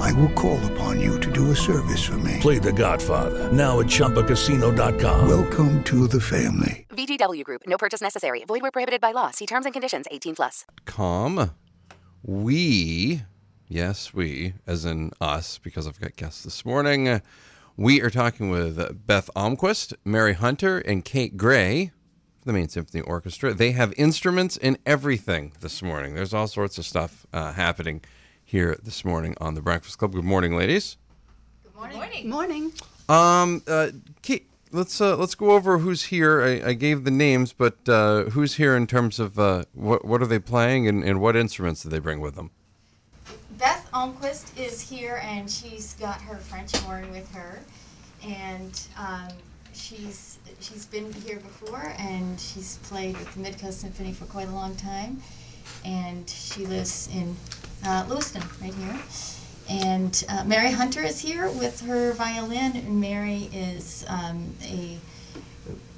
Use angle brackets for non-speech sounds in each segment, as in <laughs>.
I will call upon you to do a service for me. Play The Godfather now at ChumbaCasino.com. Welcome to the family. VGW Group. No purchase necessary. Void where prohibited by law. See terms and conditions. 18 plus. com. We, yes, we, as in us, because I've got guests this morning. We are talking with Beth Almquist, Mary Hunter, and Kate Gray, the Maine Symphony Orchestra. They have instruments and everything this morning. There's all sorts of stuff uh, happening here this morning on the Breakfast Club. Good morning, ladies. Good morning. Um, uh, Kate, let's uh, let's go over who's here. I, I gave the names, but uh, who's here in terms of uh, what what are they playing and, and what instruments do they bring with them? Beth Almquist is here, and she's got her French horn with her, and um, she's she's been here before, and she's played with the Midcoast Symphony for quite a long time, and she lives in uh, Lewiston, right here. And uh, Mary Hunter is here with her violin, Mary is um, a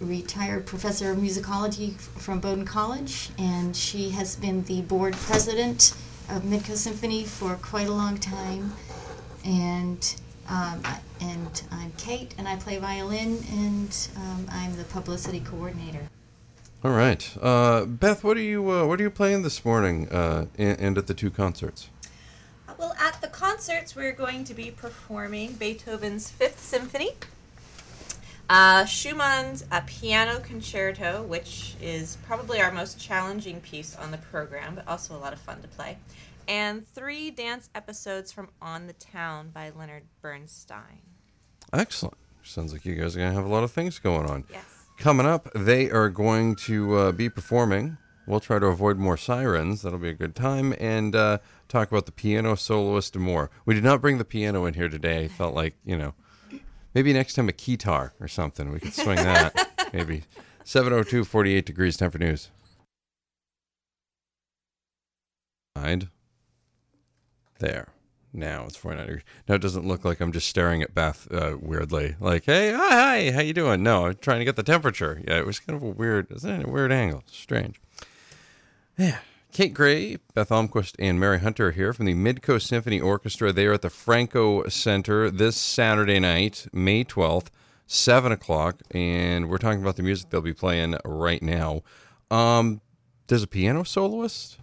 retired professor of musicology from Bowdoin College, and she has been the board president of Midcoast Symphony for quite a long time. And um, and I'm Kate, and I play violin, and um, I'm the publicity coordinator. All right, uh, Beth, what are you uh, what are you playing this morning uh, and, and at the two concerts? Well, at the concerts, we're going to be performing Beethoven's Fifth Symphony, uh, Schumann's a Piano Concerto, which is probably our most challenging piece on the program, but also a lot of fun to play, and three dance episodes from On the Town by Leonard Bernstein. Excellent. Sounds like you guys are gonna have a lot of things going on. Yes. Coming up, they are going to uh, be performing. We'll try to avoid more sirens. That'll be a good time. And uh, talk about the piano soloist and more. We did not bring the piano in here today. I felt like, you know, maybe next time a keytar or something. We could swing that. <laughs> maybe. 702 48 degrees time for news. Mind. There. Now it's 49 degrees. Now it doesn't look like I'm just staring at Beth uh, weirdly. Like, hey, hi, hi, how you doing? No, I'm trying to get the temperature. Yeah, it was kind of a weird, isn't it? A weird angle. Strange. Yeah. Kate Gray, Beth Almquist, and Mary Hunter are here from the Midcoast Symphony Orchestra. They are at the Franco Center this Saturday night, May 12th, 7 o'clock, and we're talking about the music they'll be playing right now. Um, there's a piano soloist?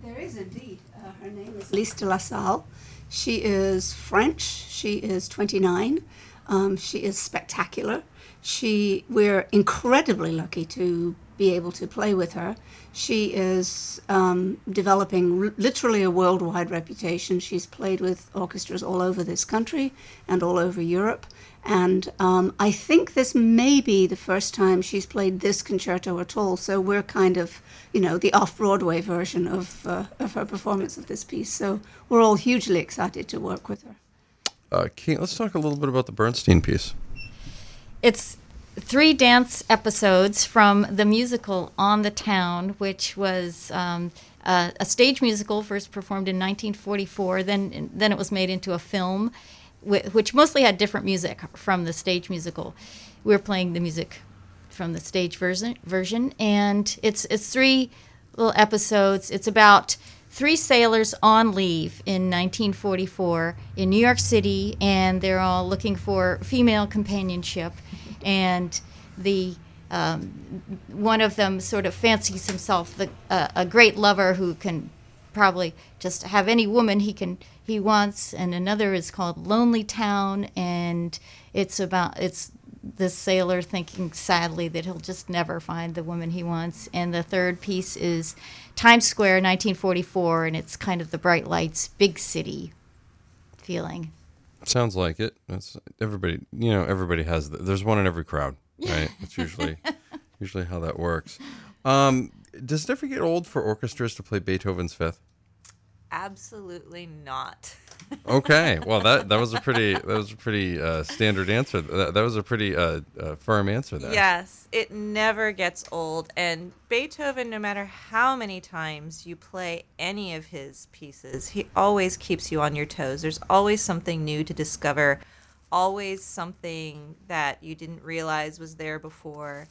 There is indeed. Uh, her name is Lise de la Salle. She is French. She is 29. Um, she is spectacular. She, we're incredibly lucky to be able to play with her. She is um, developing r- literally a worldwide reputation. She's played with orchestras all over this country and all over Europe. And um, I think this may be the first time she's played this concerto at all. So we're kind of, you know, the off Broadway version of, uh, of her performance of this piece. So we're all hugely excited to work with her. Uh, Kate, let's talk a little bit about the Bernstein piece. It's three dance episodes from the musical On the Town, which was um, a, a stage musical first performed in 1944. Then, then it was made into a film, whi- which mostly had different music from the stage musical. We're playing the music from the stage version, version, and it's it's three little episodes. It's about three sailors on leave in 1944 in New York City, and they're all looking for female companionship. <laughs> And the um, one of them sort of fancies himself the, uh, a great lover who can probably just have any woman he can he wants, and another is called Lonely Town, and it's about it's the sailor thinking sadly that he'll just never find the woman he wants. And the third piece is Times Square, 1944, and it's kind of the bright lights, big city feeling. Sounds like it. That's everybody. You know, everybody has. The, there's one in every crowd, right? It's usually <laughs> usually how that works. Um, does it ever get old for orchestras to play Beethoven's Fifth? Absolutely not. <laughs> Okay, well that that was a pretty that was a pretty uh, standard answer. That, that was a pretty uh, uh, firm answer there. Yes, it never gets old. And Beethoven, no matter how many times you play any of his pieces, he always keeps you on your toes. There's always something new to discover, always something that you didn't realize was there before.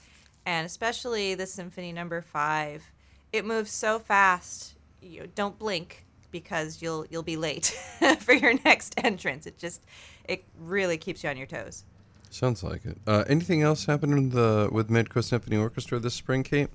And especially the Symphony Number Five, it moves so fast. You know, don't blink because you'll you'll be late <laughs> for your next entrance. It just it really keeps you on your toes. Sounds like it. Uh, anything else happen in the with Midcoast Symphony Orchestra this spring, Kate?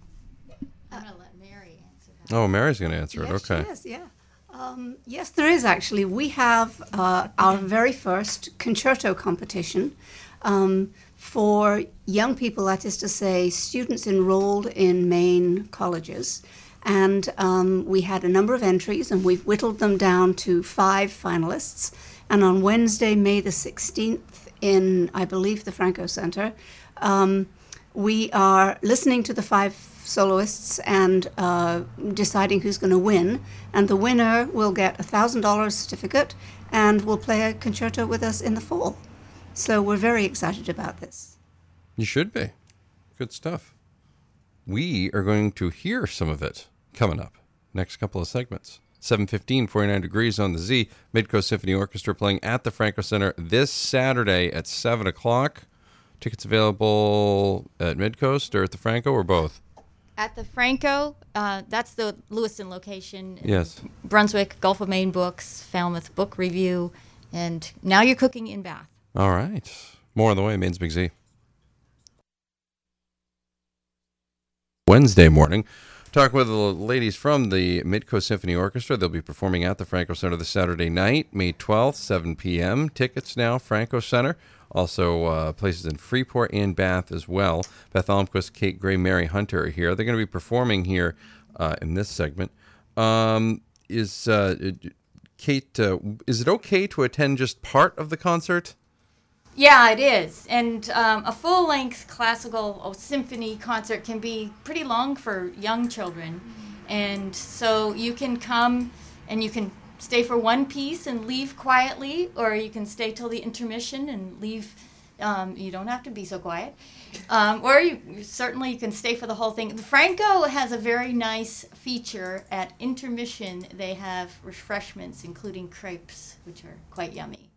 I'm gonna let Mary answer that. Oh, Mary's going to answer Yes, it. Okay. Yes, yeah. Um, yes, there is actually. We have uh, our very first concerto competition um, for young people, that is to say, students enrolled in Maine colleges. And um, we had a number of entries, and we've whittled them down to five finalists. And on Wednesday, May the 16th, in, I believe, the Franco Center, um, we are listening to the five soloists and uh, deciding who's going to win. And the winner will get a thousand dollars certificate and will play a concerto with us in the fall. So we're very excited about this. You should be. Good stuff. We are going to hear some of it coming up next couple of segments. 715, 49 degrees on the Z. Midcoast Symphony Orchestra playing at the Franco Center this Saturday at 7 o'clock. Tickets available at Midcoast or at the Franco or both? At the Franco, uh, that's the Lewiston location. Yes. Brunswick, Gulf of Maine Books, Falmouth Book Review, and now you're cooking in Bath. All right. More on the way. Maine's Big Z. Wednesday morning. Talk with the ladies from the Midcoast Symphony Orchestra. They'll be performing at the Franco Center this Saturday night, May 12th, 7 p.m. Tickets now, Franco Center. Also, uh, places in Freeport and Bath as well. Beth Almquist, Kate Gray, Mary Hunter are here. They're going to be performing here uh, in this segment. Um, is uh, Kate? Uh, is it okay to attend just part of the concert? Yeah, it is. And um, a full length classical or symphony concert can be pretty long for young children. And so you can come and you can stay for one piece and leave quietly, or you can stay till the intermission and leave. Um, you don't have to be so quiet. Um, or you, certainly you can stay for the whole thing. The Franco has a very nice feature at intermission. They have refreshments, including crepes, which are quite yummy.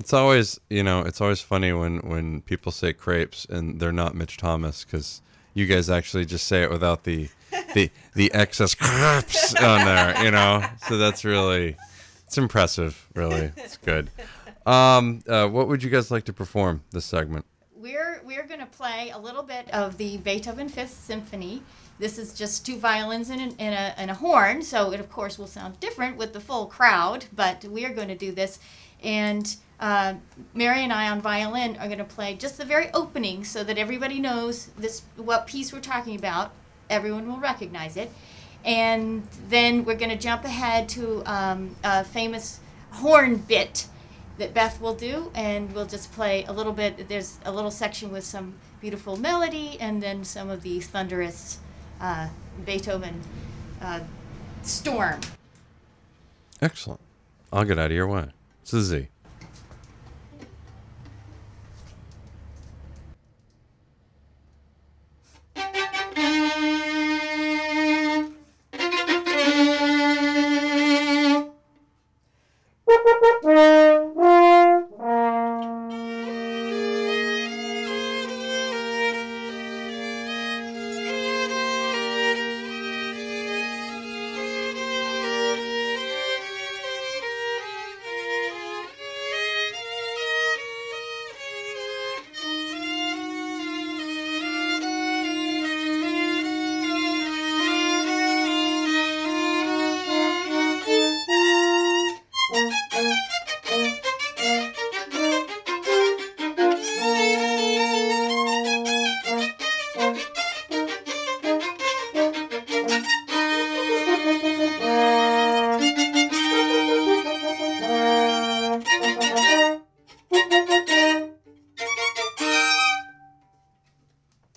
It's always, you know, it's always funny when when people say crepes and they're not Mitch Thomas because you guys actually just say it without the the the excess crepes on there, you know. So that's really it's impressive, really. It's good. Um, uh, what would you guys like to perform this segment? we're we're going to play a little bit of the Beethoven Fifth Symphony. This is just two violins and, an, and, a, and a horn, so it of course will sound different with the full crowd. But we are going to do this, and uh, Mary and I on violin are going to play just the very opening, so that everybody knows this what piece we're talking about. Everyone will recognize it, and then we're going to jump ahead to um, a famous horn bit that Beth will do, and we'll just play a little bit. There's a little section with some beautiful melody, and then some of the thunderous uh, Beethoven uh, storm. Excellent. I'll get out of your way. This is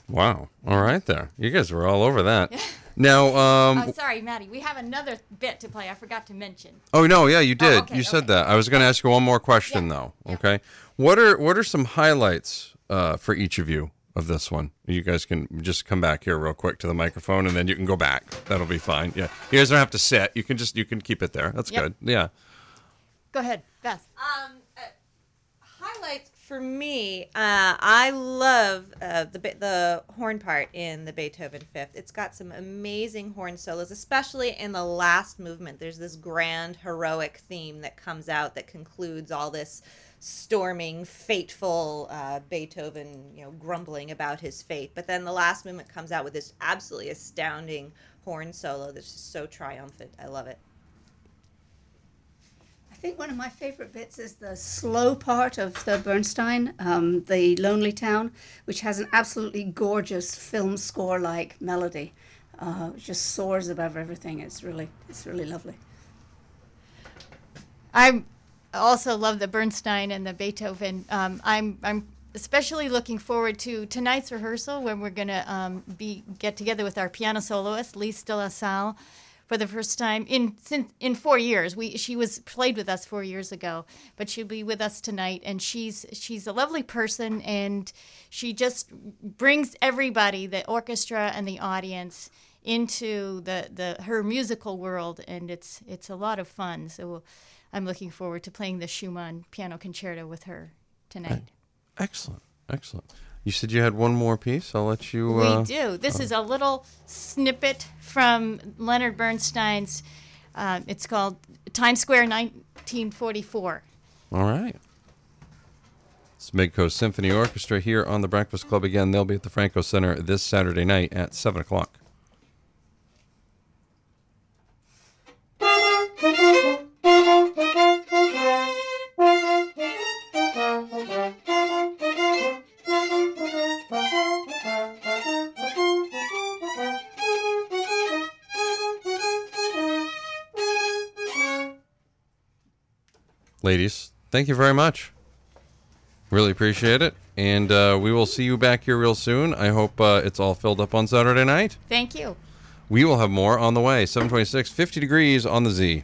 Wow. All right, there. You guys were all over that. <laughs> Now, um, Oh, sorry, Maddie. We have another bit to play. I forgot to mention. Oh no, yeah, you did. okay, you said okay. that. I was going to ask you one more question Yeah, though. yeah. Okay, what are what are some highlights uh, for each of you of this one? You guys can just come back here real quick to the microphone, and then you can go back. That'll be fine. Yeah, you guys don't have to sit. You can just you can keep it there. That's Yep. good. Yeah. Go ahead, Beth. Um, uh, highlights for me. Uh, I love uh, the the horn part in the Beethoven Fifth. It's got some amazing horn solos, especially in the last movement. There's this grand heroic theme that comes out that concludes all this storming, fateful uh, Beethoven, you know, grumbling about his fate. But then the last movement comes out with this absolutely astounding horn solo that's just so triumphant. I love it. I think one of my favorite bits is the slow part of the Bernstein, um, the Lonely Town, which has an absolutely gorgeous film score like melody. Uh, it just soars above everything. It's really, it's really lovely. I also love the Bernstein and the Beethoven. Um, I'm I'm especially looking forward to tonight's rehearsal when we're gonna um, be get together with our piano soloist Lise de la Salle for the first time in since in four years. We she was played with us four years ago, but she'll be with us tonight, and she's she's a lovely person, and she just brings everybody, the orchestra and the audience, into the, the her musical world, and it's it's a lot of fun. So I'm looking forward to playing the Schumann piano concerto with her tonight. Excellent. Excellent. You said you had one more piece. I'll let you. Uh, we do. This is a little snippet from Leonard Bernstein's. Uh, it's called Times Square 1944. All right. It's Midcoast Symphony Orchestra here on the Breakfast Club again. They'll be at the Franco Center this Saturday night at seven o'clock. Ladies, thank you very much. Really appreciate it. And uh, we will see you back here real soon. I hope uh, it's all filled up on Saturday night. Thank you. We will have more on the way. 726, 50 degrees on the Z.